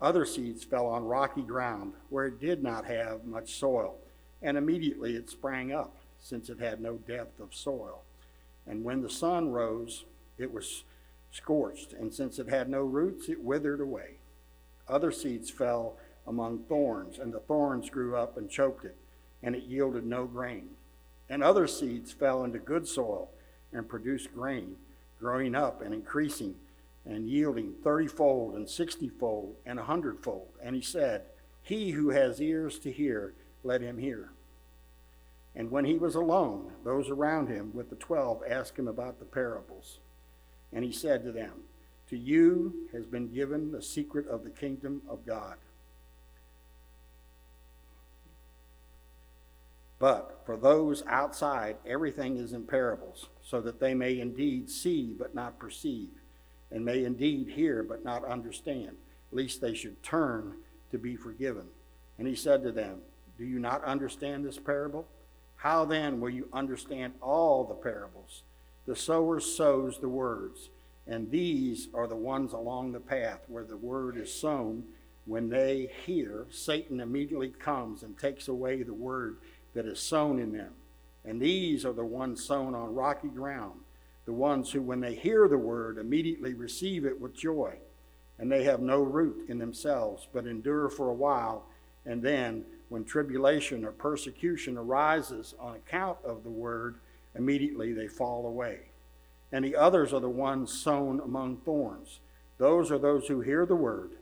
Other seeds fell on rocky ground, where it did not have much soil, and immediately it sprang up, since it had no depth of soil. And when the sun rose, it was scorched, and since it had no roots, it withered away. Other seeds fell among thorns, and the thorns grew up and choked it, and it yielded no grain. And other seeds fell into good soil and produced grain, growing up and increasing and yielding thirtyfold and sixtyfold and a hundredfold. And he said, He who has ears to hear, let him hear. And when he was alone, those around him with the twelve asked him about the parables. And he said to them, To you has been given the secret of the kingdom of God. But for those outside, everything is in parables, so that they may indeed see but not perceive, and may indeed hear but not understand, lest they should turn to be forgiven. And he said to them, Do you not understand this parable? How then will you understand all the parables? The sower sows the words, and these are the ones along the path where the word is sown. When they hear, Satan immediately comes and takes away the word that is sown in them. And these are the ones sown on rocky ground, the ones who, when they hear the word, immediately receive it with joy. And they have no root in themselves, but endure for a while. And then, when tribulation or persecution arises on account of the word, immediately they fall away. And the others are the ones sown among thorns. Those are those who hear the word,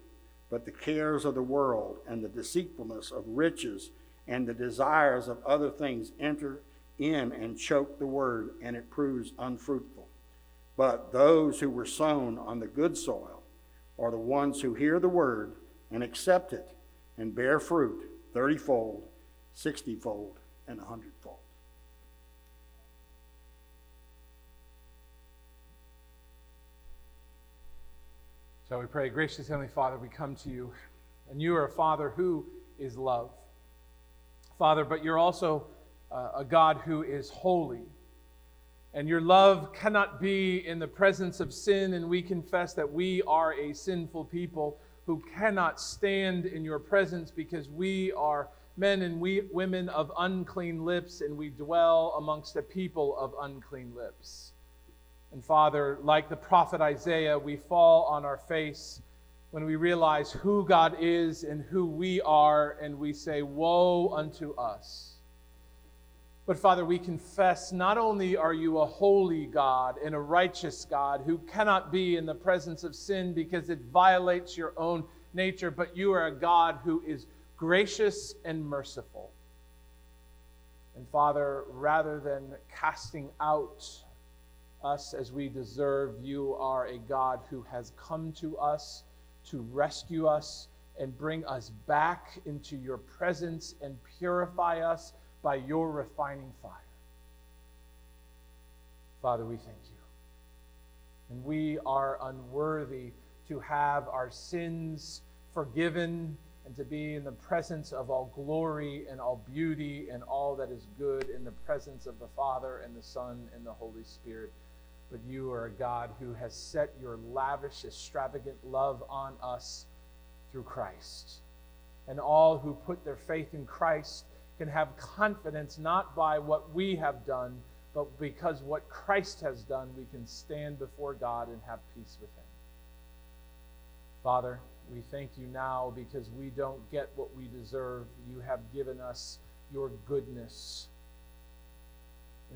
but the cares of the world and the deceitfulness of riches and the desires of other things enter in and choke the word, and it proves unfruitful. But those who were sown on the good soil are the ones who hear the word and accept it and bear fruit thirtyfold, sixtyfold, and a hundredfold. So we pray, gracious Heavenly Father, we come to you, and you are a Father who is love. Father, but you're also uh, a God who is holy. And your love cannot be in the presence of sin, and we confess that we are a sinful people who cannot stand in your presence because we are men and we, women of unclean lips, and we dwell amongst a people of unclean lips. And Father, like the prophet Isaiah, we fall on our face when we realize who God is and who we are, and we say, Woe unto us. But Father, we confess not only are you a holy God and a righteous God who cannot be in the presence of sin because it violates your own nature, but you are a God who is gracious and merciful. And Father, rather than casting out us as we deserve, you are a God who has come to us to rescue us and bring us back into your presence and purify us by your refining fire. Father, we thank you. And we are unworthy to have our sins forgiven and to be in the presence of all glory and all beauty and all that is good in the presence of the Father and the Son and the Holy Spirit but you are a God who has set your lavish, extravagant love on us through Christ. And all who put their faith in Christ can have confidence not by what we have done, but because what Christ has done, we can stand before God and have peace with Him. Father, we thank you now because we don't get what we deserve. You have given us your goodness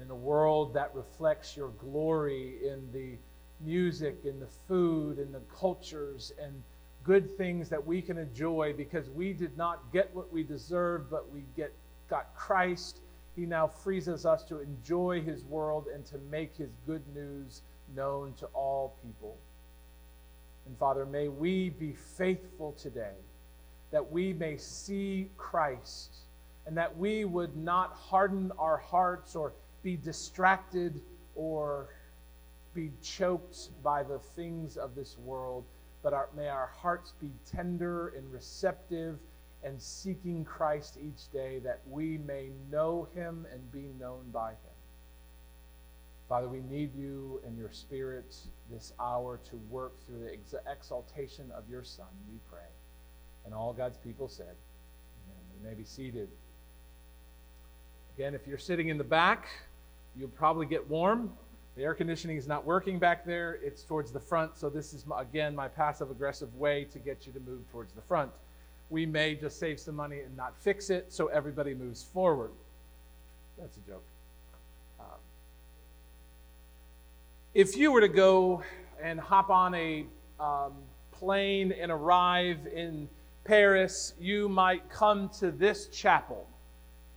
in a world that reflects your glory in the music in the food in the cultures and good things that we can enjoy because we did not get what we deserved, but we get got Christ. He now frees us to enjoy his world and to make his good news known to all people. And Father, may we be faithful today that we may see Christ and that we would not harden our hearts or be distracted or be choked by the things of this world, but our, may our hearts be tender and receptive and seeking Christ each day that we may know him and be known by him. Father, we need you and your Spirit this hour to work through the ex- exaltation of your Son, we pray. And all God's people said, Amen. You may be seated. Again, if you're sitting in the back, you'll probably get warm. The air conditioning is not working back there, it's towards the front. So, this is, again, my passive aggressive way to get you to move towards the front. We may just save some money and not fix it so everybody moves forward. That's a joke. Um, if you were to go and hop on a um, plane and arrive in Paris, you might come to this chapel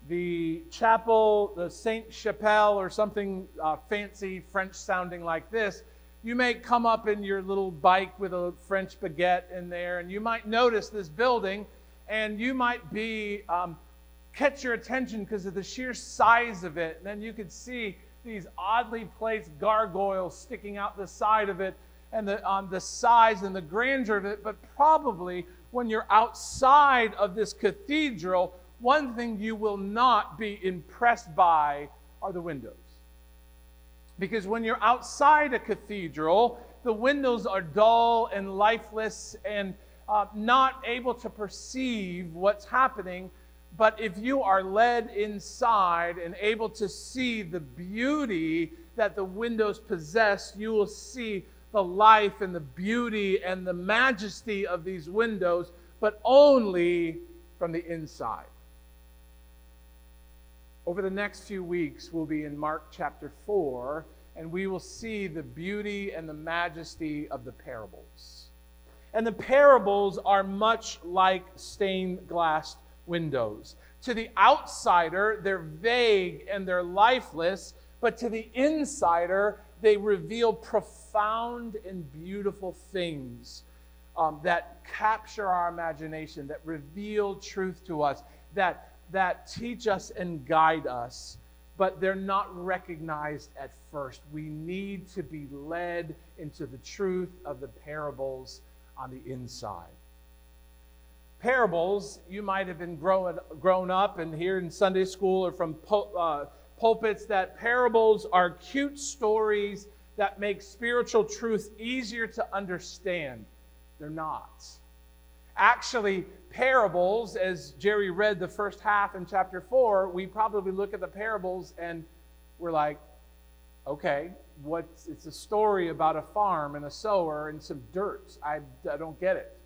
the chapel, the Saint Chapelle, or something uh, fancy French sounding like this, you may come up in your little bike with a French baguette in there, and you might notice this building, and you might be um, catch your attention because of the sheer size of it. And then you could see these oddly placed gargoyles sticking out the side of it, and the, um, the size and the grandeur of it. But probably when you're outside of this cathedral, one thing you will not be impressed by are the windows. Because when you're outside a cathedral, the windows are dull and lifeless and uh, not able to perceive what's happening. But if you are led inside and able to see the beauty that the windows possess, you will see the life and the beauty and the majesty of these windows, but only from the inside. Over the next few weeks, we'll be in Mark chapter 4, and we will see the beauty and the majesty of the parables. And the parables are much like stained glass windows. To the outsider, they're vague and they're lifeless, but to the insider, they reveal profound and beautiful things um, that capture our imagination, that reveal truth to us, that that teach us and guide us, but they're not recognized at first. We need to be led into the truth of the parables on the inside. Parables, you might have been grown, grown up and here in Sunday school or from uh, pulpits that parables are cute stories that make spiritual truth easier to understand. They're not. Actually, parables, as Jerry read the first half in chapter 4, we probably look at the parables and we're like, okay, what's, it's a story about a farm and a sower and some dirt. I, I don't get it.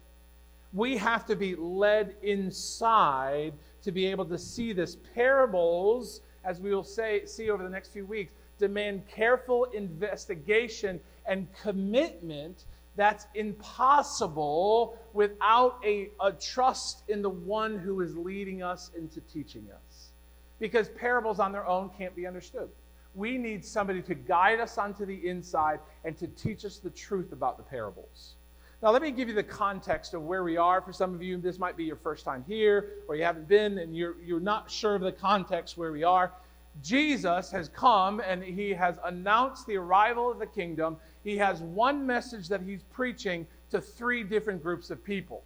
We have to be led inside to be able to see this. Parables, as we will say, see over the next few weeks, demand careful investigation and commitment that's impossible without a, a trust in the one who is leading us into teaching us. Because parables on their own can't be understood. We need somebody to guide us onto the inside and to teach us the truth about the parables. Now, let me give you the context of where we are. For some of you, this might be your first time here, or you haven't been and you're, you're not sure of the context where we are. Jesus has come and he has announced the arrival of the kingdom. He has one message that he's preaching to three different groups of people.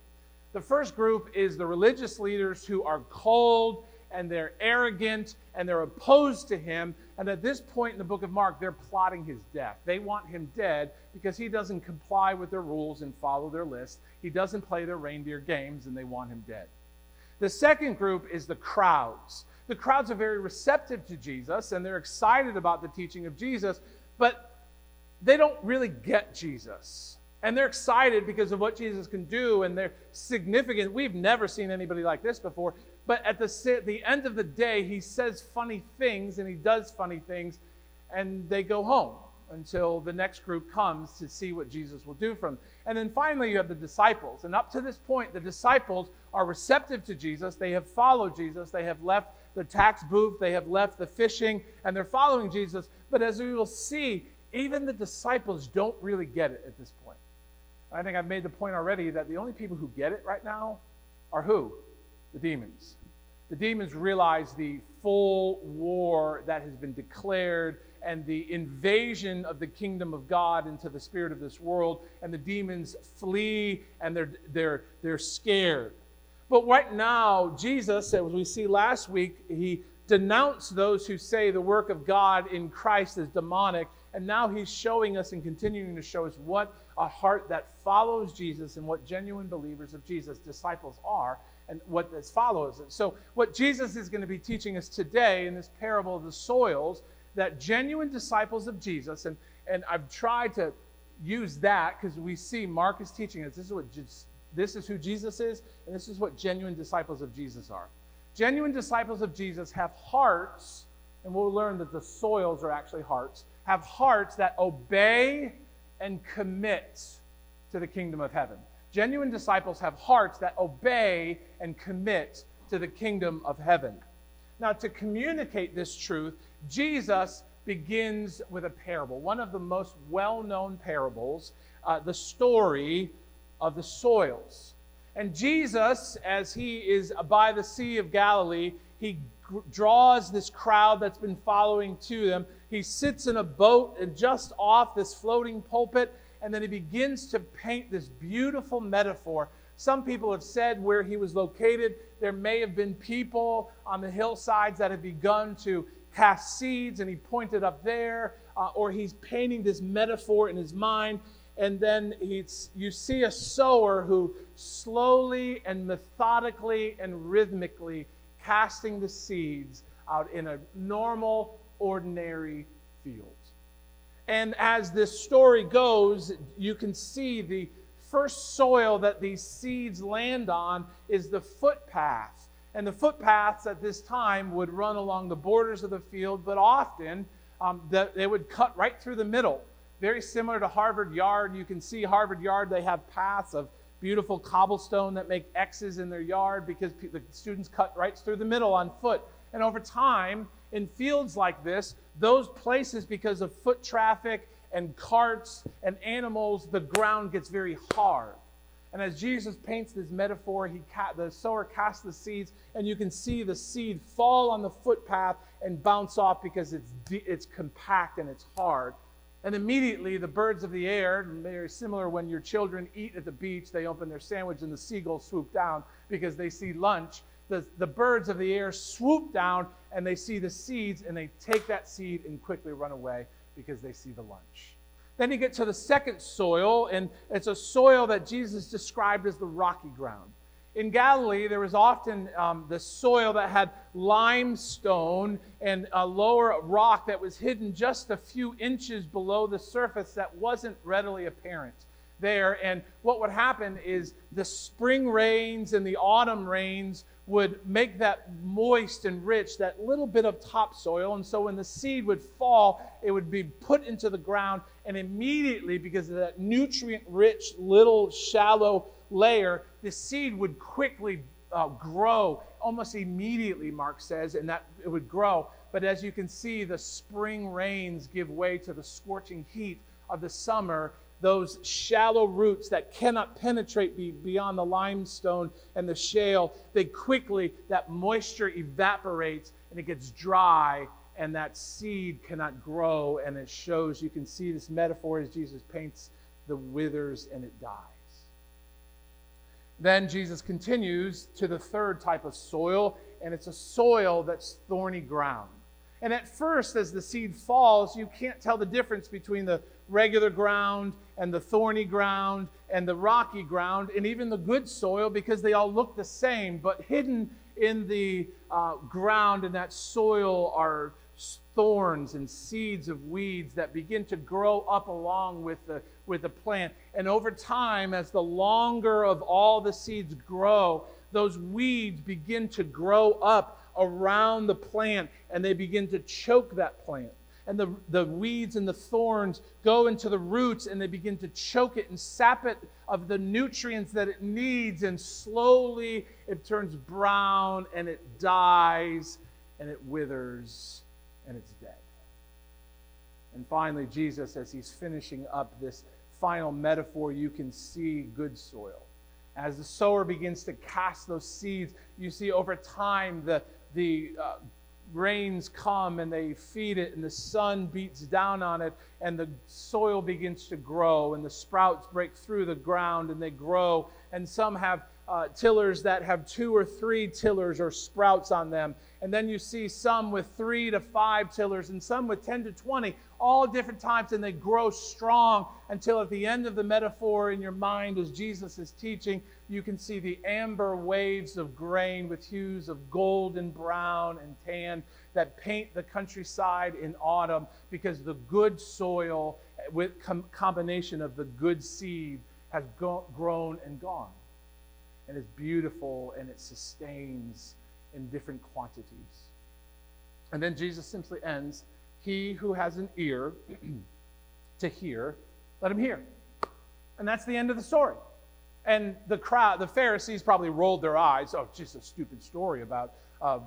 The first group is the religious leaders who are cold and they're arrogant and they're opposed to him. And at this point in the book of Mark, they're plotting his death. They want him dead because he doesn't comply with their rules and follow their list. He doesn't play their reindeer games and they want him dead. The second group is the crowds the crowds are very receptive to Jesus and they're excited about the teaching of Jesus, but they don't really get Jesus. And they're excited because of what Jesus can do and they're significant. We've never seen anybody like this before. But at the, the end of the day, he says funny things and he does funny things, and they go home until the next group comes to see what Jesus will do for them. And then finally, you have the disciples. And up to this point, the disciples are receptive to Jesus. They have followed Jesus. They have left the tax booth, they have left the fishing, and they're following Jesus. But as we will see, even the disciples don't really get it at this point. I think I've made the point already that the only people who get it right now are who? The demons. the demons realize the full war that has been declared and the invasion of the kingdom of God into the spirit of this world, and the demons flee and they're, they're, they're scared. But right now, Jesus, as we see last week, he denounced those who say the work of God in Christ is demonic. And now he's showing us and continuing to show us what a heart that follows Jesus and what genuine believers of Jesus, disciples, are and what this follows it. So, what Jesus is going to be teaching us today in this parable of the soils, that genuine disciples of Jesus, and, and I've tried to use that because we see Mark is teaching us this is what this is who Jesus is, and this is what genuine disciples of Jesus are. Genuine disciples of Jesus have hearts, and we'll learn that the soils are actually hearts, have hearts that obey and commit to the kingdom of heaven. Genuine disciples have hearts that obey and commit to the kingdom of heaven. Now, to communicate this truth, Jesus begins with a parable, one of the most well known parables, uh, the story of the soils. And Jesus, as he is by the Sea of Galilee, he draws this crowd that's been following to them. He sits in a boat and just off this floating pulpit, and then he begins to paint this beautiful metaphor. Some people have said where he was located, there may have been people on the hillsides that had begun to cast seeds, and he pointed up there, uh, or he's painting this metaphor in his mind. And then you see a sower who slowly and methodically and rhythmically casting the seeds out in a normal, ordinary fields. And as this story goes, you can see the first soil that these seeds land on is the footpath. And the footpaths at this time would run along the borders of the field, but often um, the, they would cut right through the middle. Very similar to Harvard Yard. You can see Harvard Yard, they have paths of beautiful cobblestone that make X's in their yard because the students cut right through the middle on foot. And over time, in fields like this, those places, because of foot traffic and carts and animals, the ground gets very hard. And as Jesus paints this metaphor, he ca- the sower casts the seeds, and you can see the seed fall on the footpath and bounce off because it's, de- it's compact and it's hard. And immediately the birds of the air, very similar when your children eat at the beach, they open their sandwich and the seagulls swoop down because they see lunch the, the birds of the air swoop down and they see the seeds and they take that seed and quickly run away because they see the lunch. Then you get to the second soil, and it's a soil that Jesus described as the rocky ground. In Galilee, there was often um, the soil that had limestone and a lower rock that was hidden just a few inches below the surface that wasn't readily apparent there. And what would happen is the spring rains and the autumn rains would make that moist and rich, that little bit of topsoil. And so when the seed would fall, it would be put into the ground, and immediately, because of that nutrient rich, little, shallow layer, the seed would quickly uh, grow almost immediately, Mark says, and that it would grow. But as you can see, the spring rains give way to the scorching heat of the summer, those shallow roots that cannot penetrate be beyond the limestone and the shale, they quickly, that moisture evaporates and it gets dry, and that seed cannot grow. And it shows, you can see this metaphor as Jesus paints the withers and it dies. Then Jesus continues to the third type of soil, and it's a soil that's thorny ground. And at first, as the seed falls, you can't tell the difference between the regular ground and the thorny ground and the rocky ground and even the good soil because they all look the same. But hidden in the uh, ground and that soil are thorns and seeds of weeds that begin to grow up along with the, with the plant. And over time, as the longer of all the seeds grow, those weeds begin to grow up around the plant and they begin to choke that plant and the, the weeds and the thorns go into the roots and they begin to choke it and sap it of the nutrients that it needs. And slowly it turns brown and it dies and it withers and it's dead. And finally, Jesus, as he's finishing up this final metaphor, you can see good soil. As the sower begins to cast those seeds, you see over time the, the uh, rains come and they feed it, and the sun beats down on it, and the soil begins to grow, and the sprouts break through the ground and they grow. And some have uh, tillers that have two or three tillers or sprouts on them. And then you see some with three to five tillers and some with 10 to 20, all different types, and they grow strong until at the end of the metaphor in your mind, as Jesus is teaching, you can see the amber waves of grain with hues of gold and brown and tan that paint the countryside in autumn because the good soil with com- combination of the good seed has go- grown and gone and it's beautiful and it sustains in different quantities. And then Jesus simply ends He who has an ear to hear, let him hear. And that's the end of the story. And the crowd, the Pharisees probably rolled their eyes. Oh, just a stupid story about uh,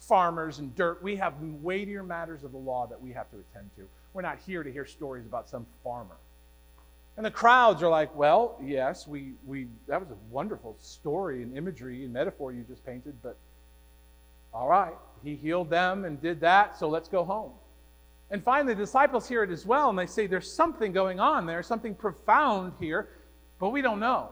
farmers and dirt. We have weightier matters of the law that we have to attend to. We're not here to hear stories about some farmer. And the crowds are like, well, yes, we, we that was a wonderful story and imagery and metaphor you just painted, but all right, he healed them and did that, so let's go home. And finally, the disciples hear it as well, and they say, There's something going on there, something profound here, but we don't know.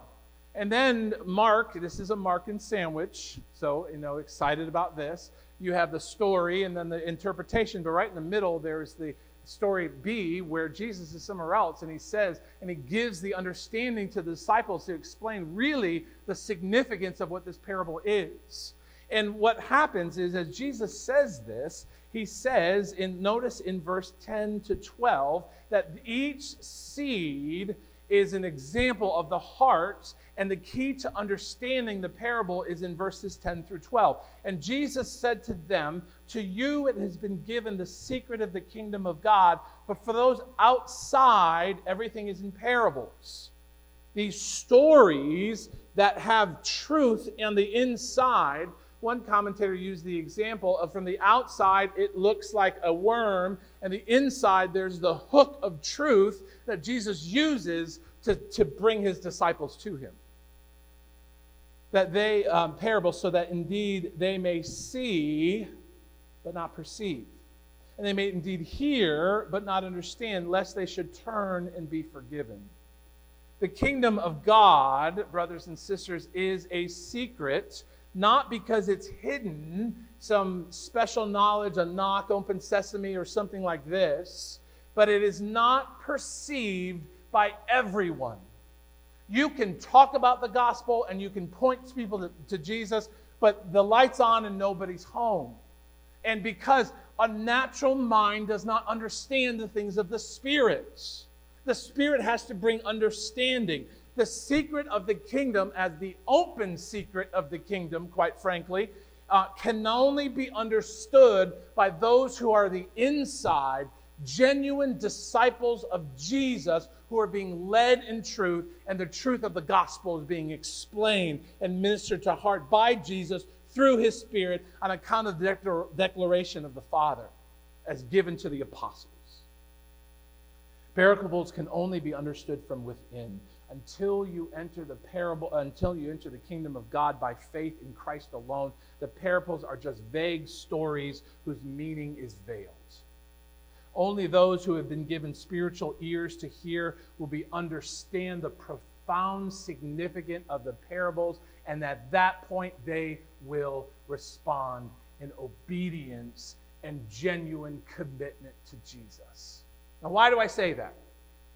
And then Mark, this is a Markan sandwich, so, you know, excited about this. You have the story and then the interpretation, but right in the middle, there's the story B, where Jesus is somewhere else, and he says, and he gives the understanding to the disciples to explain really the significance of what this parable is. And what happens is, as Jesus says this, he says, in notice in verse 10 to 12, that each seed is an example of the heart and the key to understanding the parable is in verses 10 through 12. And Jesus said to them, To you it has been given the secret of the kingdom of God, but for those outside, everything is in parables. These stories that have truth on the inside. One commentator used the example of from the outside, it looks like a worm, and the inside, there's the hook of truth that Jesus uses to, to bring his disciples to him that they, um, parables, so that indeed they may see, but not perceive. And they may indeed hear, but not understand, lest they should turn and be forgiven. The kingdom of God, brothers and sisters, is a secret, not because it's hidden, some special knowledge, a knock, open sesame, or something like this, but it is not perceived by everyone. You can talk about the gospel and you can point people to, to Jesus, but the light's on and nobody's home. And because a natural mind does not understand the things of the Spirit, the Spirit has to bring understanding. The secret of the kingdom, as the open secret of the kingdom, quite frankly, uh, can only be understood by those who are the inside genuine disciples of Jesus who are being led in truth, and the truth of the gospel is being explained and ministered to heart by Jesus through his Spirit on account of the declaration of the Father as given to the apostles. Parables can only be understood from within. Until you enter the parable, until you enter the kingdom of God by faith in Christ alone, the parables are just vague stories whose meaning is veiled. Only those who have been given spiritual ears to hear will be understand the profound significance of the parables, and at that point they will respond in obedience and genuine commitment to Jesus. Now, why do I say that?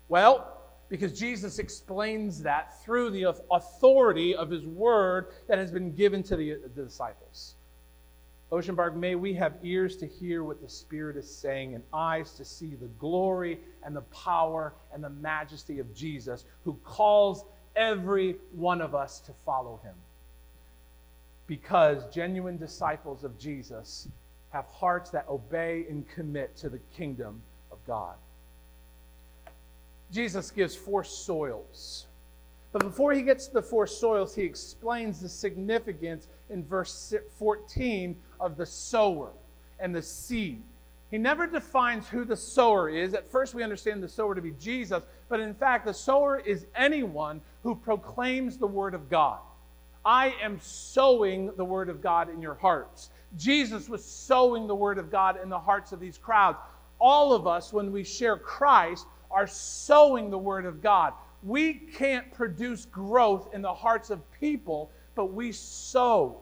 Well, because Jesus explains that through the authority of his word that has been given to the, the disciples. Ocean Park, may we have ears to hear what the Spirit is saying and eyes to see the glory and the power and the majesty of Jesus, who calls every one of us to follow him. Because genuine disciples of Jesus have hearts that obey and commit to the kingdom of God. Jesus gives four soils but before he gets to the four soils, he explains the significance in verse 14 of the sower and the seed. He never defines who the sower is. At first, we understand the sower to be Jesus, but in fact, the sower is anyone who proclaims the word of God. I am sowing the word of God in your hearts. Jesus was sowing the word of God in the hearts of these crowds. All of us, when we share Christ, are sowing the word of God. We can't produce growth in the hearts of people, but we sow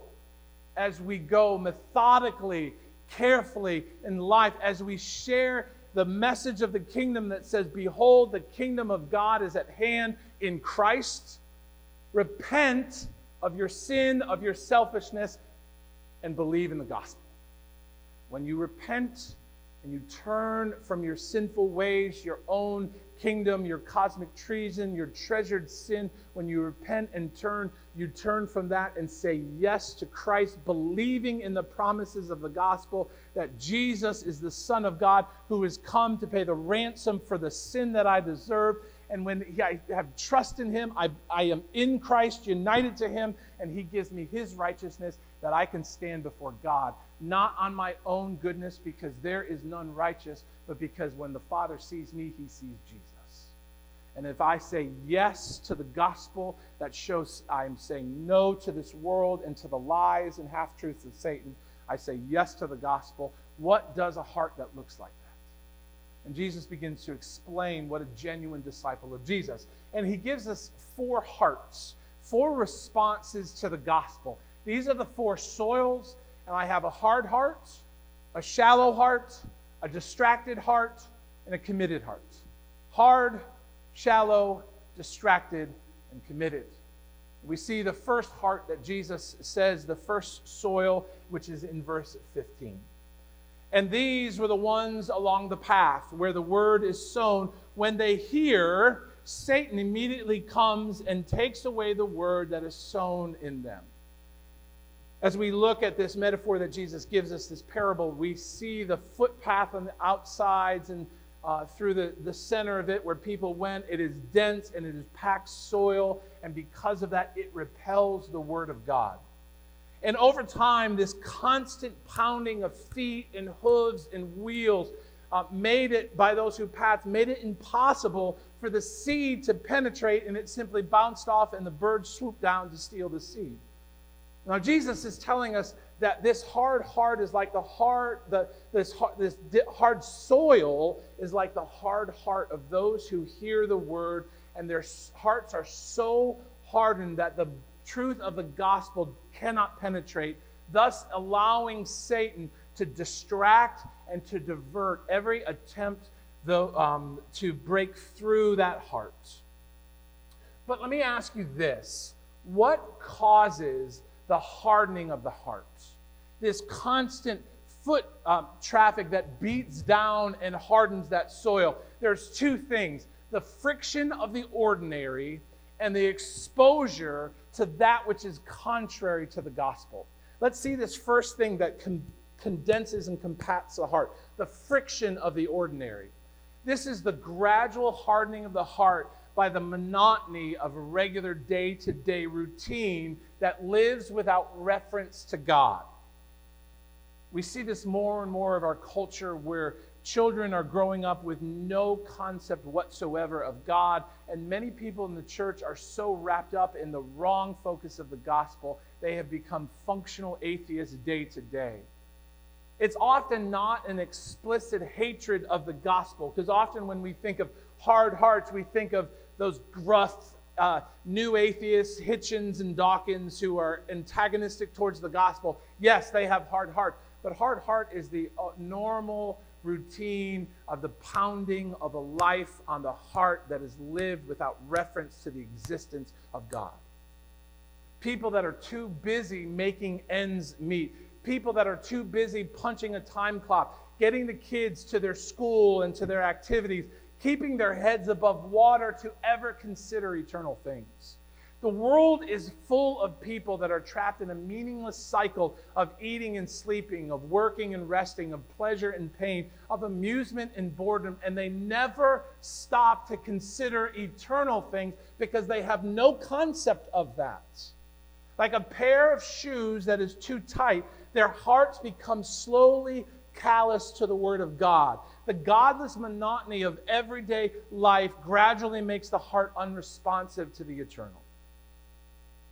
as we go methodically, carefully in life, as we share the message of the kingdom that says, Behold, the kingdom of God is at hand in Christ. Repent of your sin, of your selfishness, and believe in the gospel. When you repent and you turn from your sinful ways, your own kingdom, your cosmic treason, your treasured sin, when you repent and turn, you turn from that and say yes to Christ, believing in the promises of the gospel that Jesus is the Son of God who has come to pay the ransom for the sin that I deserve. And when I have trust in him, I, I am in Christ, united to him, and he gives me his righteousness that I can stand before God, not on my own goodness, because there is none righteous, but because when the Father sees me, he sees Jesus. And if I say yes to the gospel, that shows I'm saying no to this world and to the lies and half truths of Satan. I say yes to the gospel. What does a heart that looks like that? And Jesus begins to explain what a genuine disciple of Jesus. And he gives us four hearts, four responses to the gospel. These are the four soils, and I have a hard heart, a shallow heart, a distracted heart, and a committed heart. Hard, shallow, distracted, and committed. We see the first heart that Jesus says, the first soil, which is in verse 15. And these were the ones along the path where the word is sown. When they hear, Satan immediately comes and takes away the word that is sown in them. As we look at this metaphor that Jesus gives us, this parable, we see the footpath on the outsides and uh, through the, the center of it where people went. It is dense and it is packed soil, and because of that, it repels the Word of God. And over time, this constant pounding of feet and hooves and wheels uh, made it, by those who passed, made it impossible for the seed to penetrate, and it simply bounced off, and the birds swooped down to steal the seed. Now, Jesus is telling us that this hard heart is like the hard, the, this, this hard soil is like the hard heart of those who hear the word, and their hearts are so hardened that the truth of the gospel cannot penetrate, thus allowing Satan to distract and to divert every attempt though, um, to break through that heart. But let me ask you this what causes the hardening of the heart. This constant foot um, traffic that beats down and hardens that soil. There's two things the friction of the ordinary and the exposure to that which is contrary to the gospel. Let's see this first thing that con- condenses and compacts the heart the friction of the ordinary. This is the gradual hardening of the heart by the monotony of a regular day to day routine that lives without reference to God. We see this more and more of our culture where children are growing up with no concept whatsoever of God, and many people in the church are so wrapped up in the wrong focus of the gospel, they have become functional atheists day to day. It's often not an explicit hatred of the gospel, because often when we think of hard hearts, we think of those gruff uh, new atheists, Hitchens and Dawkins, who are antagonistic towards the gospel. Yes, they have hard heart, but hard heart is the uh, normal routine of the pounding of a life on the heart that is lived without reference to the existence of God. People that are too busy making ends meet, people that are too busy punching a time clock, getting the kids to their school and to their activities keeping their heads above water to ever consider eternal things. The world is full of people that are trapped in a meaningless cycle of eating and sleeping, of working and resting, of pleasure and pain, of amusement and boredom, and they never stop to consider eternal things because they have no concept of that. Like a pair of shoes that is too tight, their hearts become slowly callous to the Word of God. The godless monotony of everyday life gradually makes the heart unresponsive to the eternal.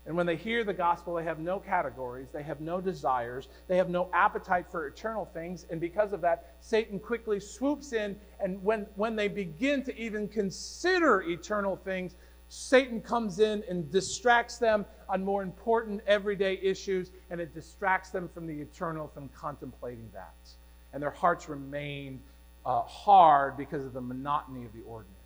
And when they hear the gospel, they have no categories, they have no desires, they have no appetite for eternal things. And because of that, Satan quickly swoops in. And when, when they begin to even consider eternal things, Satan comes in and distracts them on more important everyday issues, and it distracts them from the eternal, from contemplating that. And their hearts remain uh, hard because of the monotony of the ordinary.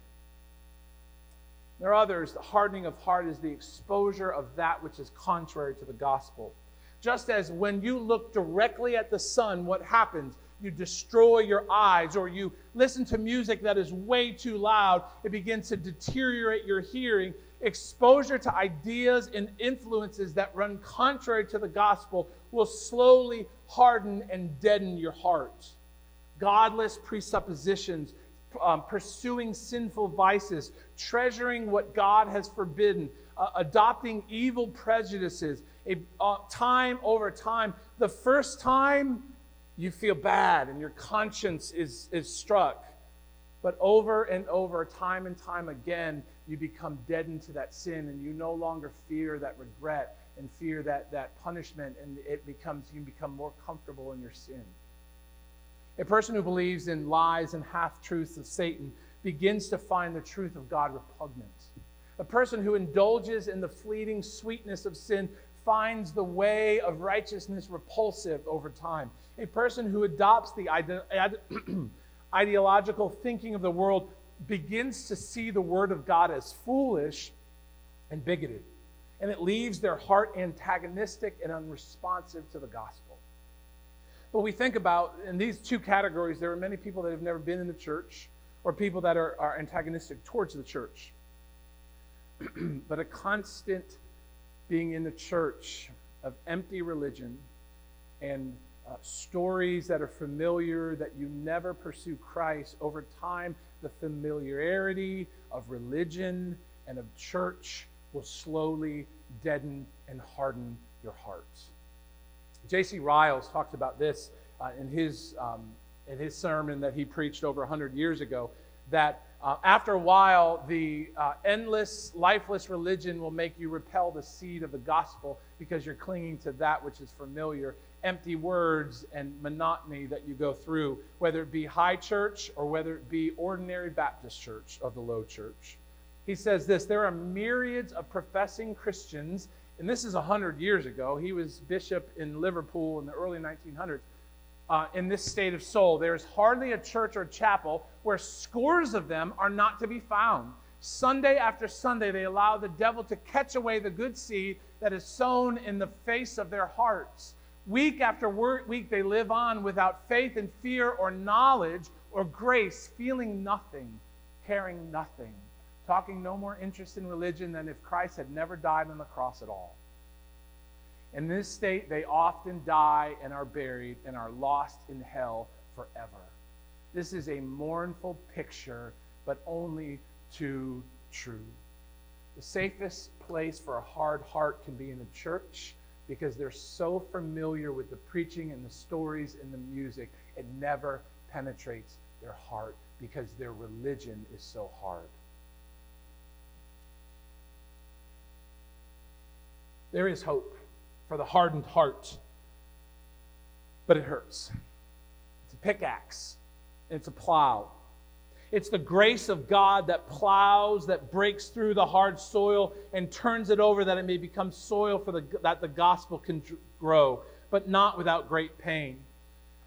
There are others. The hardening of heart is the exposure of that which is contrary to the gospel. Just as when you look directly at the sun, what happens? You destroy your eyes, or you listen to music that is way too loud, it begins to deteriorate your hearing. Exposure to ideas and influences that run contrary to the gospel will slowly harden and deaden your heart. Godless presuppositions um, pursuing sinful vices, treasuring what God has forbidden, uh, adopting evil prejudices. A, uh, time over time, the first time you feel bad and your conscience is, is struck. But over and over, time and time again, you become deadened to that sin and you no longer fear that regret and fear that, that punishment, and it becomes you become more comfortable in your sin. A person who believes in lies and half truths of Satan begins to find the truth of God repugnant. A person who indulges in the fleeting sweetness of sin finds the way of righteousness repulsive over time. A person who adopts the ide- ideological thinking of the world begins to see the Word of God as foolish and bigoted, and it leaves their heart antagonistic and unresponsive to the gospel. But we think about, in these two categories, there are many people that have never been in the church or people that are, are antagonistic towards the church. but a constant being in the church of empty religion and uh, stories that are familiar, that you never pursue Christ, over time, the familiarity of religion and of church will slowly deaden and harden your hearts. J.C. Ryles talks about this uh, in, his, um, in his sermon that he preached over 100 years ago that uh, after a while, the uh, endless, lifeless religion will make you repel the seed of the gospel because you're clinging to that which is familiar, empty words and monotony that you go through, whether it be high church or whether it be ordinary Baptist church of the low church. He says this there are myriads of professing Christians and this is 100 years ago. He was bishop in Liverpool in the early 1900s. Uh, in this state of soul, there is hardly a church or chapel where scores of them are not to be found. Sunday after Sunday, they allow the devil to catch away the good seed that is sown in the face of their hearts. Week after week, they live on without faith and fear or knowledge or grace, feeling nothing, caring nothing talking no more interest in religion than if Christ had never died on the cross at all. In this state, they often die and are buried and are lost in hell forever. This is a mournful picture, but only too true. The safest place for a hard heart can be in a church because they're so familiar with the preaching and the stories and the music, it never penetrates their heart because their religion is so hard. There is hope for the hardened heart, but it hurts. It's a pickaxe, it's a plow. It's the grace of God that plows, that breaks through the hard soil and turns it over that it may become soil for the, that the gospel can grow, but not without great pain.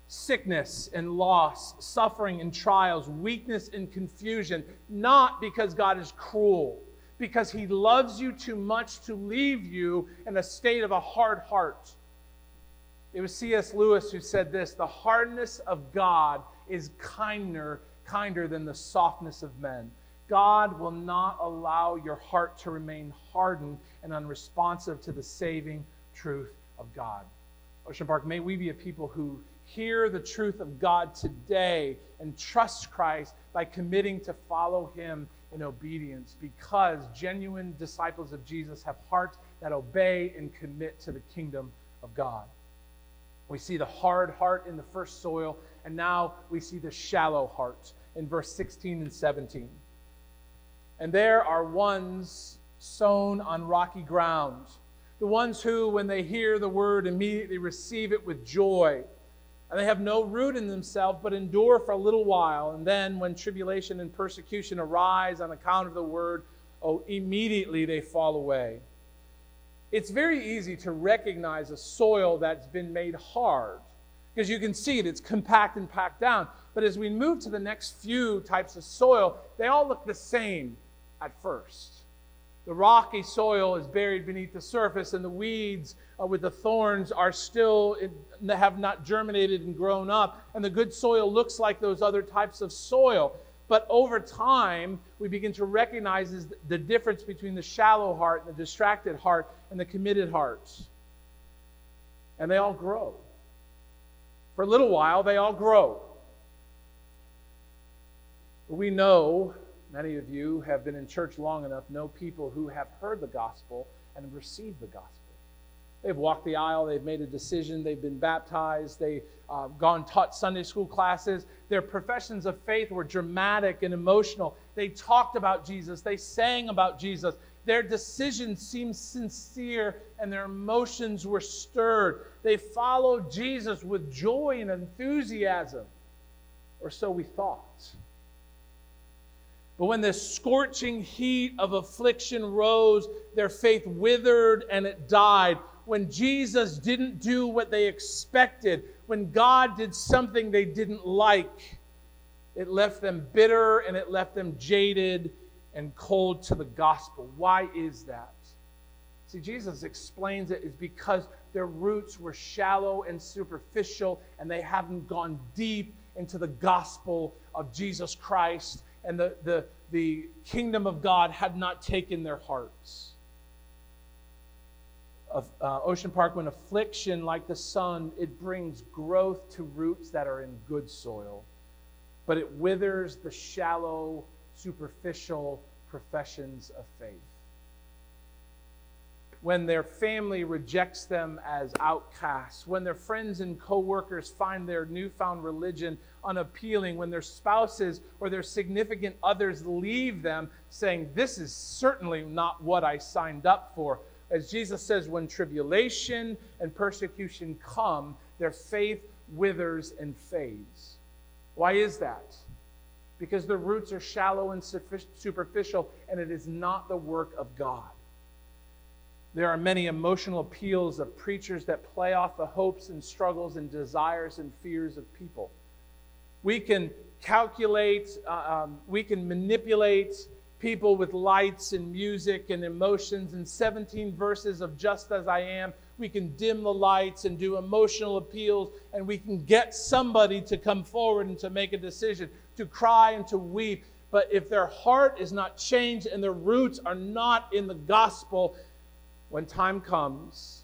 Sickness and loss, suffering and trials, weakness and confusion, not because God is cruel, because he loves you too much to leave you in a state of a hard heart. It was C.S. Lewis who said this the hardness of God is kinder, kinder than the softness of men. God will not allow your heart to remain hardened and unresponsive to the saving truth of God. Ocean Park, may we be a people who hear the truth of God today and trust Christ by committing to follow him in obedience because genuine disciples of Jesus have hearts that obey and commit to the kingdom of God. We see the hard heart in the first soil, and now we see the shallow heart in verse 16 and 17. And there are ones sown on rocky ground, the ones who, when they hear the word, immediately receive it with joy. And they have no root in themselves, but endure for a little while. And then, when tribulation and persecution arise on account of the word, oh, immediately they fall away. It's very easy to recognize a soil that's been made hard because you can see it, it's compact and packed down. But as we move to the next few types of soil, they all look the same at first. The rocky soil is buried beneath the surface, and the weeds uh, with the thorns are still have not germinated and grown up. And the good soil looks like those other types of soil. But over time, we begin to recognize the difference between the shallow heart the distracted heart and the committed hearts. And they all grow. For a little while, they all grow. We know, many of you have been in church long enough, know people who have heard the gospel and have received the gospel. They've walked the aisle, they've made a decision, they've been baptized, they've uh, gone taught Sunday school classes. Their professions of faith were dramatic and emotional. They talked about Jesus, they sang about Jesus. Their decisions seemed sincere and their emotions were stirred. They followed Jesus with joy and enthusiasm, or so we thought. But when the scorching heat of affliction rose, their faith withered and it died when Jesus didn't do what they expected, when God did something they didn't like, it left them bitter and it left them jaded and cold to the gospel. Why is that? See, Jesus explains it is because their roots were shallow and superficial and they haven't gone deep into the gospel of Jesus Christ and the, the, the kingdom of God had not taken their hearts of uh, Ocean Park, when affliction, like the sun, it brings growth to roots that are in good soil, but it withers the shallow, superficial professions of faith. When their family rejects them as outcasts, when their friends and coworkers find their newfound religion unappealing, when their spouses or their significant others leave them, saying, This is certainly not what I signed up for as Jesus says, when tribulation and persecution come, their faith withers and fades. Why is that? Because the roots are shallow and superficial, and it is not the work of God. There are many emotional appeals of preachers that play off the hopes and struggles and desires and fears of people. We can calculate, uh, um, we can manipulate people with lights and music and emotions and 17 verses of Just As I Am. We can dim the lights and do emotional appeals, and we can get somebody to come forward and to make a decision, to cry and to weep. But if their heart is not changed and their roots are not in the gospel, when time comes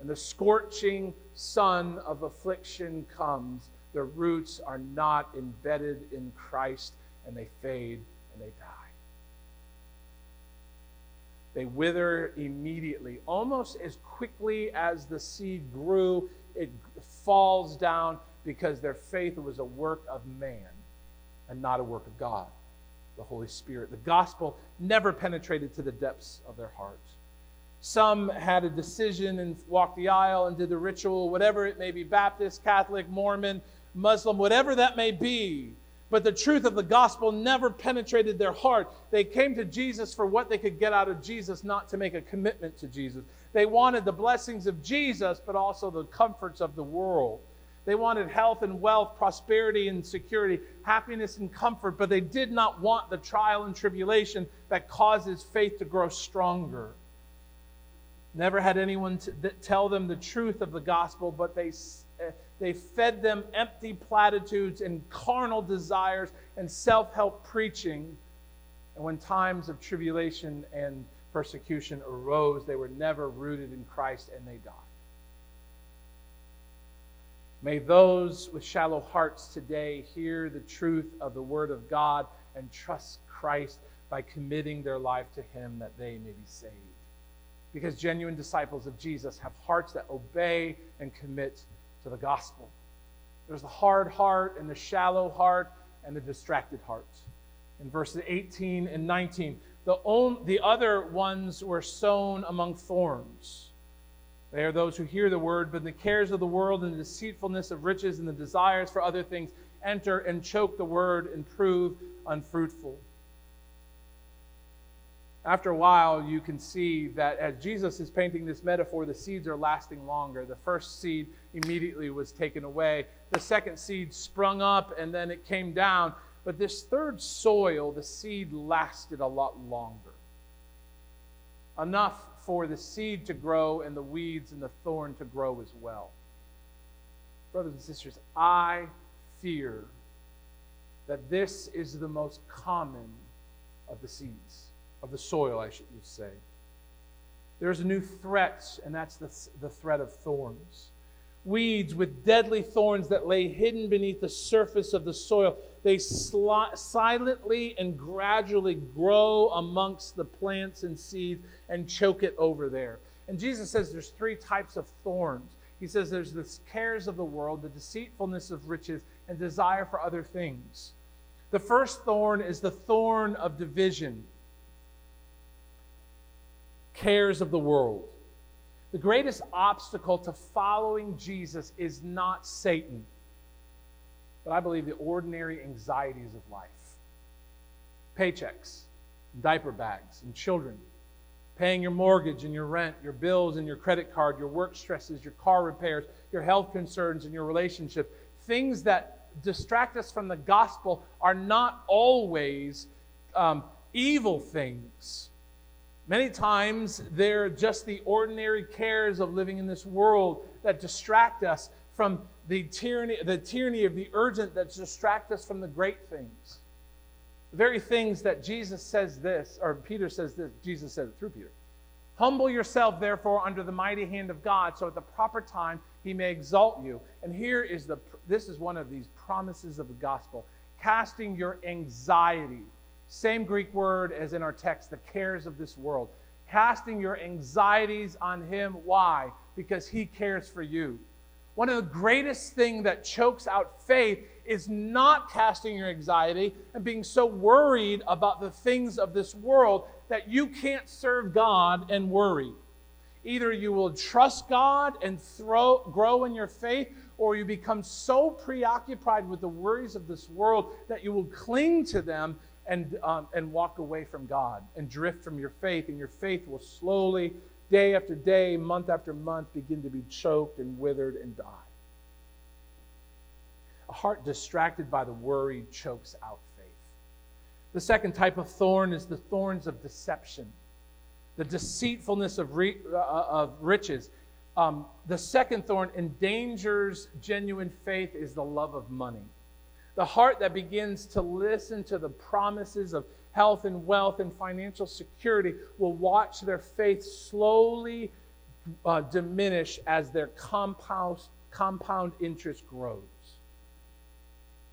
and the scorching sun of affliction comes, their roots are not embedded in Christ and they fade and they die. They wither immediately. Almost as quickly as the seed grew, it falls down because their faith was a work of man and not a work of God, the Holy Spirit. The gospel never penetrated to the depths of their hearts. Some had a decision and walked the aisle and did the ritual, whatever it may be Baptist, Catholic, Mormon, Muslim, whatever that may be but the truth of the gospel never penetrated their heart. They came to Jesus for what they could get out of Jesus, not to make a commitment to Jesus. They wanted the blessings of Jesus, but also the comforts of the world. They wanted health and wealth, prosperity and security, happiness and comfort, but they did not want the trial and tribulation that causes faith to grow stronger. Never had anyone tell them the truth of the gospel, but they eh, they fed them empty platitudes and carnal desires and self help preaching. And when times of tribulation and persecution arose, they were never rooted in Christ and they died. May those with shallow hearts today hear the truth of the Word of God and trust Christ by committing their life to Him that they may be saved. Because genuine disciples of Jesus have hearts that obey and commit to the gospel. There's the hard heart and the shallow heart and the distracted heart. In verses 18 and 19, the, on, the other ones were sown among thorns. They are those who hear the word, but the cares of the world and the deceitfulness of riches and the desires for other things enter and choke the word and prove unfruitful. After a while, you can see that as Jesus is painting this metaphor, the seeds are lasting longer. The first seed immediately was taken away, the second seed sprung up, and then it came down. But this third soil, the seed lasted a lot longer. Enough for the seed to grow and the weeds and the thorn to grow as well. Brothers and sisters, I fear that this is the most common of the seeds, of the soil, I should say. There's a new threat, and that's the, the threat of thorns. Weeds with deadly thorns that lay hidden beneath the surface of the soil. They sli- silently and gradually grow amongst the plants and seeds and choke it over there. And Jesus says there's three types of thorns. He says there's the cares of the world, the deceitfulness of riches, and desire for other things. The first thorn is the thorn of division, cares of the world. The greatest obstacle to following Jesus is not Satan, but I believe the ordinary anxieties of life paychecks, diaper bags, and children paying your mortgage and your rent, your bills and your credit card, your work stresses, your car repairs, your health concerns, and your relationship. Things that distract us from the gospel are not always um, evil things. Many times they're just the ordinary cares of living in this world that distract us from the tyranny, the tyranny of the urgent that distract us from the great things. The very things that Jesus says this, or Peter says this, Jesus said it through Peter. Humble yourself, therefore, under the mighty hand of God, so at the proper time he may exalt you. And here is the this is one of these promises of the gospel. Casting your anxiety, same Greek word as in our text, the cares of this world. Casting your anxieties on him. Why? Because he cares for you. One of the greatest things that chokes out faith is not casting your anxiety and being so worried about the things of this world that you can't serve God and worry. Either you will trust God and throw, grow in your faith, or you become so preoccupied with the worries of this world that you will cling to them and, um, and walk away from God and drift from your faith, and your faith will slowly, day after day, month after month, begin to be choked and withered and die. A heart distracted by the worry chokes out faith. The second type of thorn is the thorns of deception, the deceitfulness of, re- uh, of riches. Um, the second thorn endangers genuine faith is the love of money. The heart that begins to listen to the promises of health and wealth and financial security will watch their faith slowly uh, diminish as their compound, compound interest grows.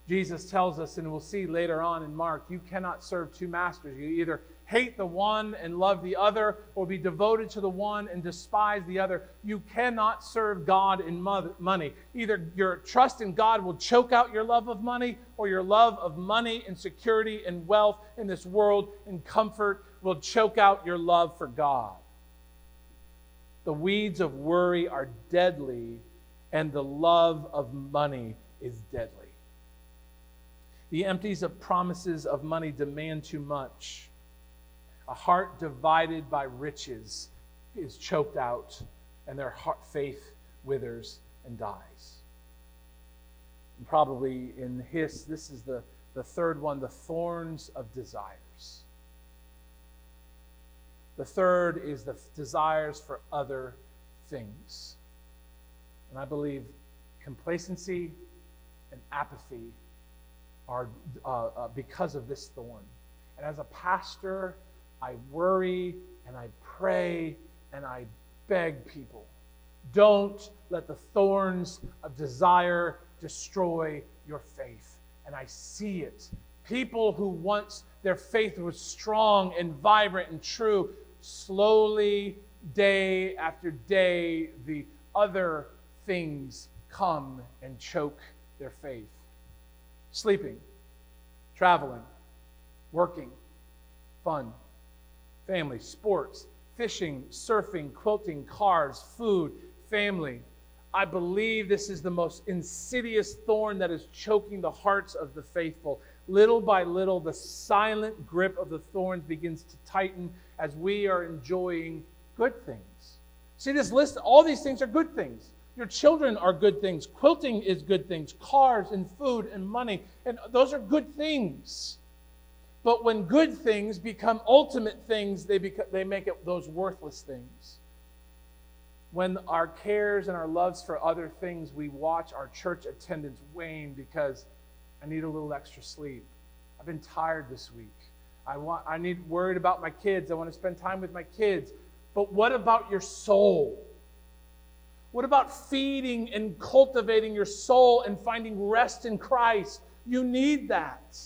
Jesus tells us, and we'll see later on in Mark, you cannot serve two masters. You either hate the one and love the other, or be devoted to the one and despise the other. You cannot serve God in money. Either your trust in God will choke out your love of money, or your love of money and security and wealth in this world and comfort will choke out your love for God. The weeds of worry are deadly, and the love of money is deadly. The empties of promises of money demand too much. A heart divided by riches is choked out, and their heart, faith withers and dies. And probably in his, this is the, the third one the thorns of desires. The third is the desires for other things. And I believe complacency and apathy are uh, uh, because of this thorn. And as a pastor, I worry and I pray and I beg people don't let the thorns of desire destroy your faith. And I see it. People who once their faith was strong and vibrant and true, slowly, day after day, the other things come and choke their faith. Sleeping, traveling, working, fun, family, sports, fishing, surfing, quilting, cars, food, family. I believe this is the most insidious thorn that is choking the hearts of the faithful. Little by little, the silent grip of the thorns begins to tighten as we are enjoying good things. See this list, all these things are good things. Your children are good things. Quilting is good things. Cars and food and money. And those are good things. But when good things become ultimate things, they, they make it those worthless things. When our cares and our loves for other things, we watch our church attendance wane because I need a little extra sleep. I've been tired this week. I want I need worried about my kids. I want to spend time with my kids. But what about your soul? What about feeding and cultivating your soul and finding rest in Christ? You need that.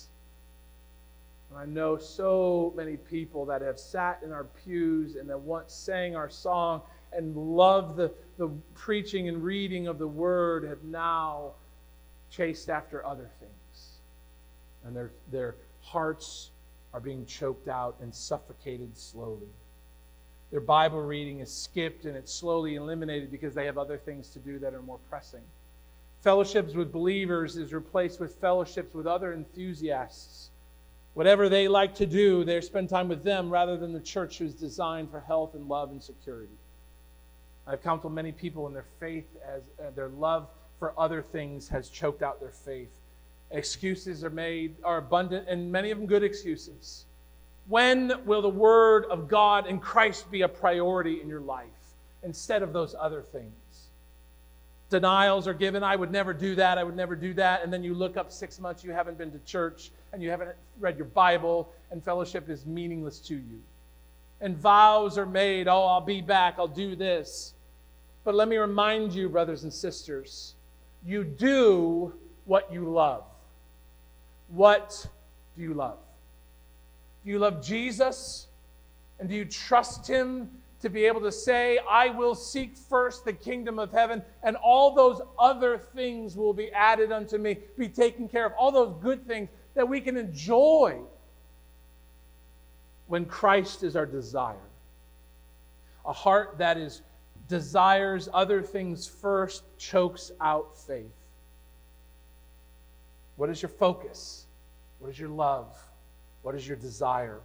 I know so many people that have sat in our pews and that once sang our song and loved the, the preaching and reading of the word have now chased after other things. And their, their hearts are being choked out and suffocated slowly. Their Bible reading is skipped and it's slowly eliminated because they have other things to do that are more pressing. Fellowships with believers is replaced with fellowships with other enthusiasts. Whatever they like to do, they spend time with them rather than the church who's designed for health and love and security. I've counseled many people in their faith as uh, their love for other things has choked out their faith. Excuses are made, are abundant, and many of them good excuses. When will the Word of God and Christ be a priority in your life instead of those other things? Denials are given. I would never do that. I would never do that. And then you look up six months, you haven't been to church, and you haven't read your Bible, and fellowship is meaningless to you. And vows are made. Oh, I'll be back. I'll do this. But let me remind you, brothers and sisters, you do what you love. What do you love? Do you love Jesus? And do you trust Him to be able to say, I will seek first the kingdom of heaven, and all those other things will be added unto me, be taken care of, all those good things that we can enjoy when Christ is our desire? A heart that is desires other things first chokes out faith. What is your focus? What is your love? What is your desire?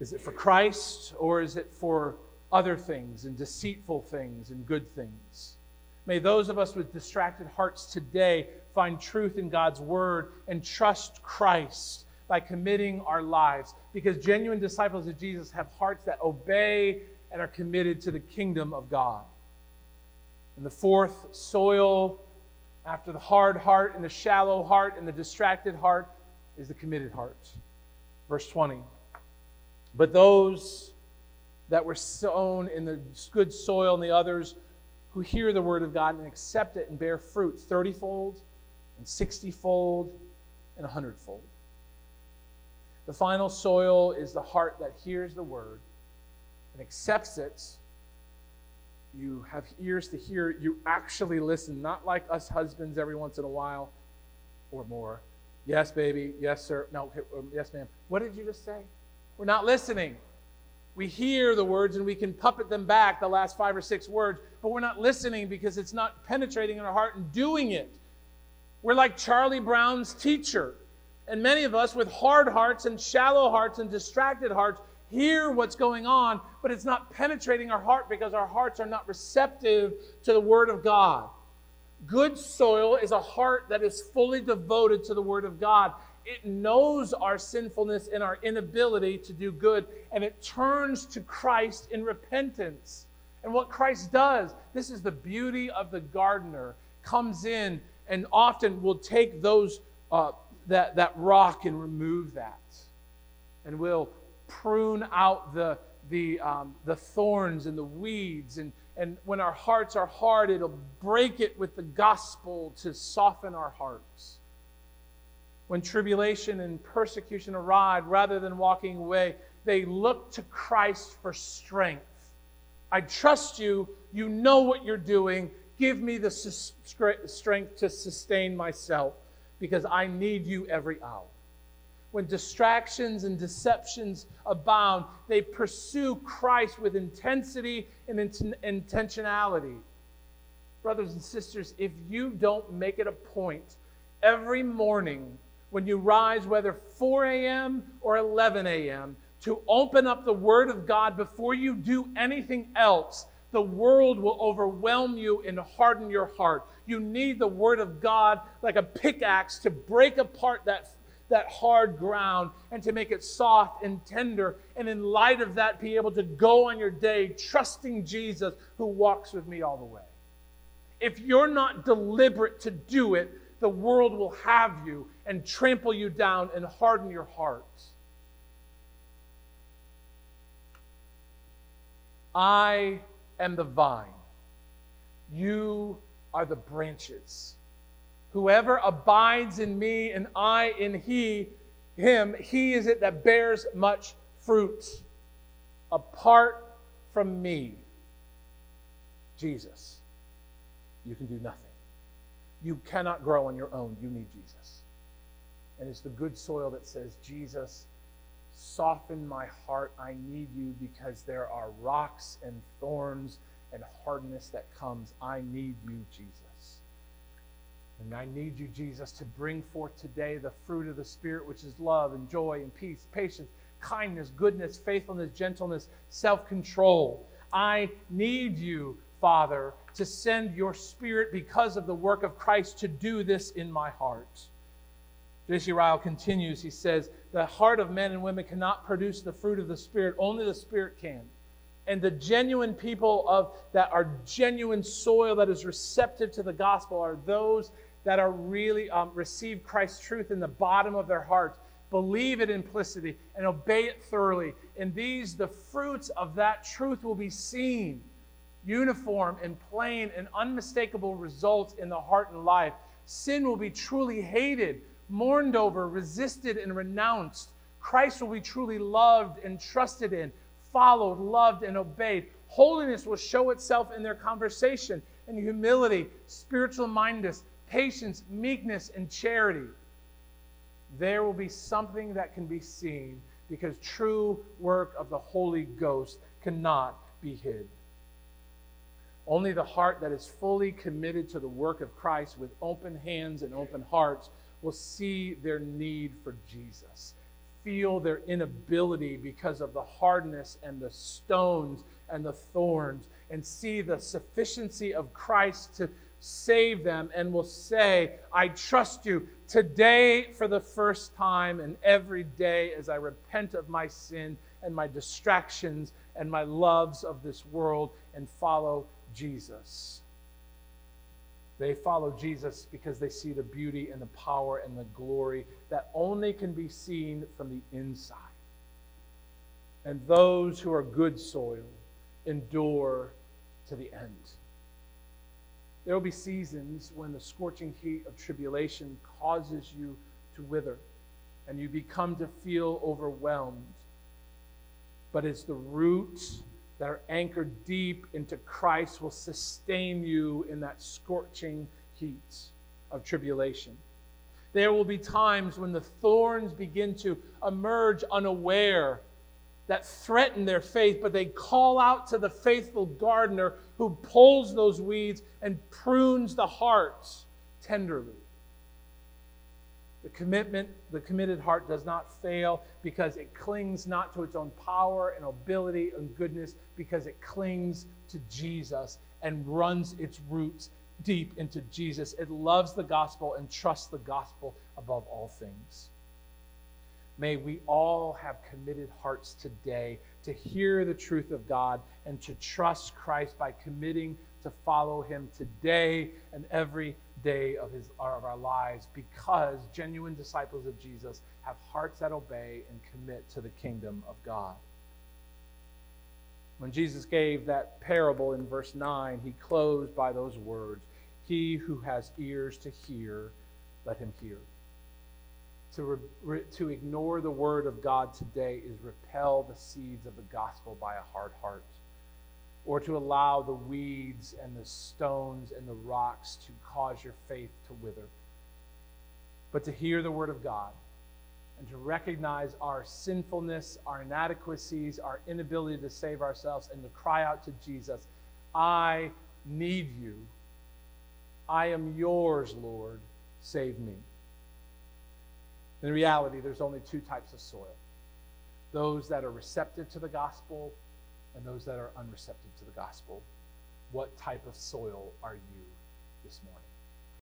Is it for Christ or is it for other things and deceitful things and good things? May those of us with distracted hearts today find truth in God's word and trust Christ by committing our lives because genuine disciples of Jesus have hearts that obey and are committed to the kingdom of God. And the fourth soil after the hard heart and the shallow heart and the distracted heart is the committed heart. Verse 20. But those that were sown in the good soil and the others who hear the word of God and accept it and bear fruit 30 fold and 60 fold and 100 fold. The final soil is the heart that hears the word and accepts it. You have ears to hear, you actually listen, not like us husbands every once in a while or more Yes, baby. Yes, sir. No, um, yes, ma'am. What did you just say? We're not listening. We hear the words and we can puppet them back, the last five or six words, but we're not listening because it's not penetrating in our heart and doing it. We're like Charlie Brown's teacher. And many of us with hard hearts and shallow hearts and distracted hearts hear what's going on, but it's not penetrating our heart because our hearts are not receptive to the Word of God. Good soil is a heart that is fully devoted to the Word of God. It knows our sinfulness and our inability to do good, and it turns to Christ in repentance. And what Christ does, this is the beauty of the gardener, comes in and often we'll take those uh, that, that rock and remove that. And we'll prune out the, the, um, the thorns and the weeds and and when our hearts are hard, it'll break it with the gospel to soften our hearts. When tribulation and persecution arrive, rather than walking away, they look to Christ for strength. I trust you. You know what you're doing. Give me the strength to sustain myself because I need you every hour. When distractions and deceptions abound, they pursue Christ with intensity and int- intentionality. Brothers and sisters, if you don't make it a point every morning when you rise, whether 4 a.m. or 11 a.m., to open up the Word of God before you do anything else, the world will overwhelm you and harden your heart. You need the Word of God like a pickaxe to break apart that, that hard ground and to make it soft and tender. And in light of that, be able to go on your day trusting Jesus who walks with me all the way. If you're not deliberate to do it, the world will have you and trample you down and harden your hearts. I am the vine. You are the branches. Whoever abides in me and I in he, him, he is it that bears much fruit. Apart from me, Jesus, you can do nothing. You cannot grow on your own. You need Jesus. And it's the good soil that says, Jesus, Soften my heart. I need you because there are rocks and thorns and hardness that comes. I need you, Jesus. And I need you, Jesus, to bring forth today the fruit of the Spirit, which is love and joy and peace, patience, kindness, goodness, faithfulness, gentleness, self control. I need you, Father, to send your Spirit because of the work of Christ to do this in my heart. J.C. Ryle continues, he says, The heart of men and women cannot produce the fruit of the Spirit, only the Spirit can. And the genuine people of that are genuine soil that is receptive to the gospel are those that are really um, receive Christ's truth in the bottom of their hearts, believe it implicitly, and obey it thoroughly. And these, the fruits of that truth will be seen, uniform and plain and unmistakable results in the heart and life. Sin will be truly hated mourned over, resisted, and renounced. Christ will be truly loved and trusted in, followed, loved, and obeyed. Holiness will show itself in their conversation and humility, spiritual mindedness, patience, meekness, and charity. There will be something that can be seen because true work of the Holy Ghost cannot be hid. Only the heart that is fully committed to the work of Christ with open hands and open hearts will see their need for Jesus, feel their inability because of the hardness and the stones and the thorns, and see the sufficiency of Christ to save them, and will say, I trust you today for the first time and every day as I repent of my sin and my distractions and my loves of this world and follow Jesus. They follow Jesus because they see the beauty and the power and the glory that only can be seen from the inside. And those who are good soil endure to the end. There will be seasons when the scorching heat of tribulation causes you to wither and you become to feel overwhelmed. But it's the roots that are anchored deep into Christ will sustain you in that scorching heat of tribulation. There will be times when the thorns begin to emerge unaware that threaten their faith, but they call out to the faithful gardener who pulls those weeds and prunes the hearts tenderly. The commitment, the committed heart does not fail because it clings not to its own power and ability and goodness, because it clings to Jesus and runs its roots deep into Jesus. It loves the gospel and trusts the gospel above all things. May we all have committed hearts today to hear the truth of God and to trust Christ by committing to follow him today and every day of, his, of our lives because genuine disciples of Jesus have hearts that obey and commit to the kingdom of God. When Jesus gave that parable in verse 9, he closed by those words He who has ears to hear, let him hear. To, re, re, to ignore the word of God today is repel the seeds of the gospel by a hard heart. Or to allow the weeds and the stones and the rocks to cause your faith to wither, but to hear the word of God and to recognize our sinfulness, our inadequacies, our inability to save ourselves, and to cry out to Jesus, I need you. I am yours, Lord. Save me. In reality, there's only two types of soil those that are receptive to the gospel and those that are unreceptive to the gospel. What type of soil are you this morning?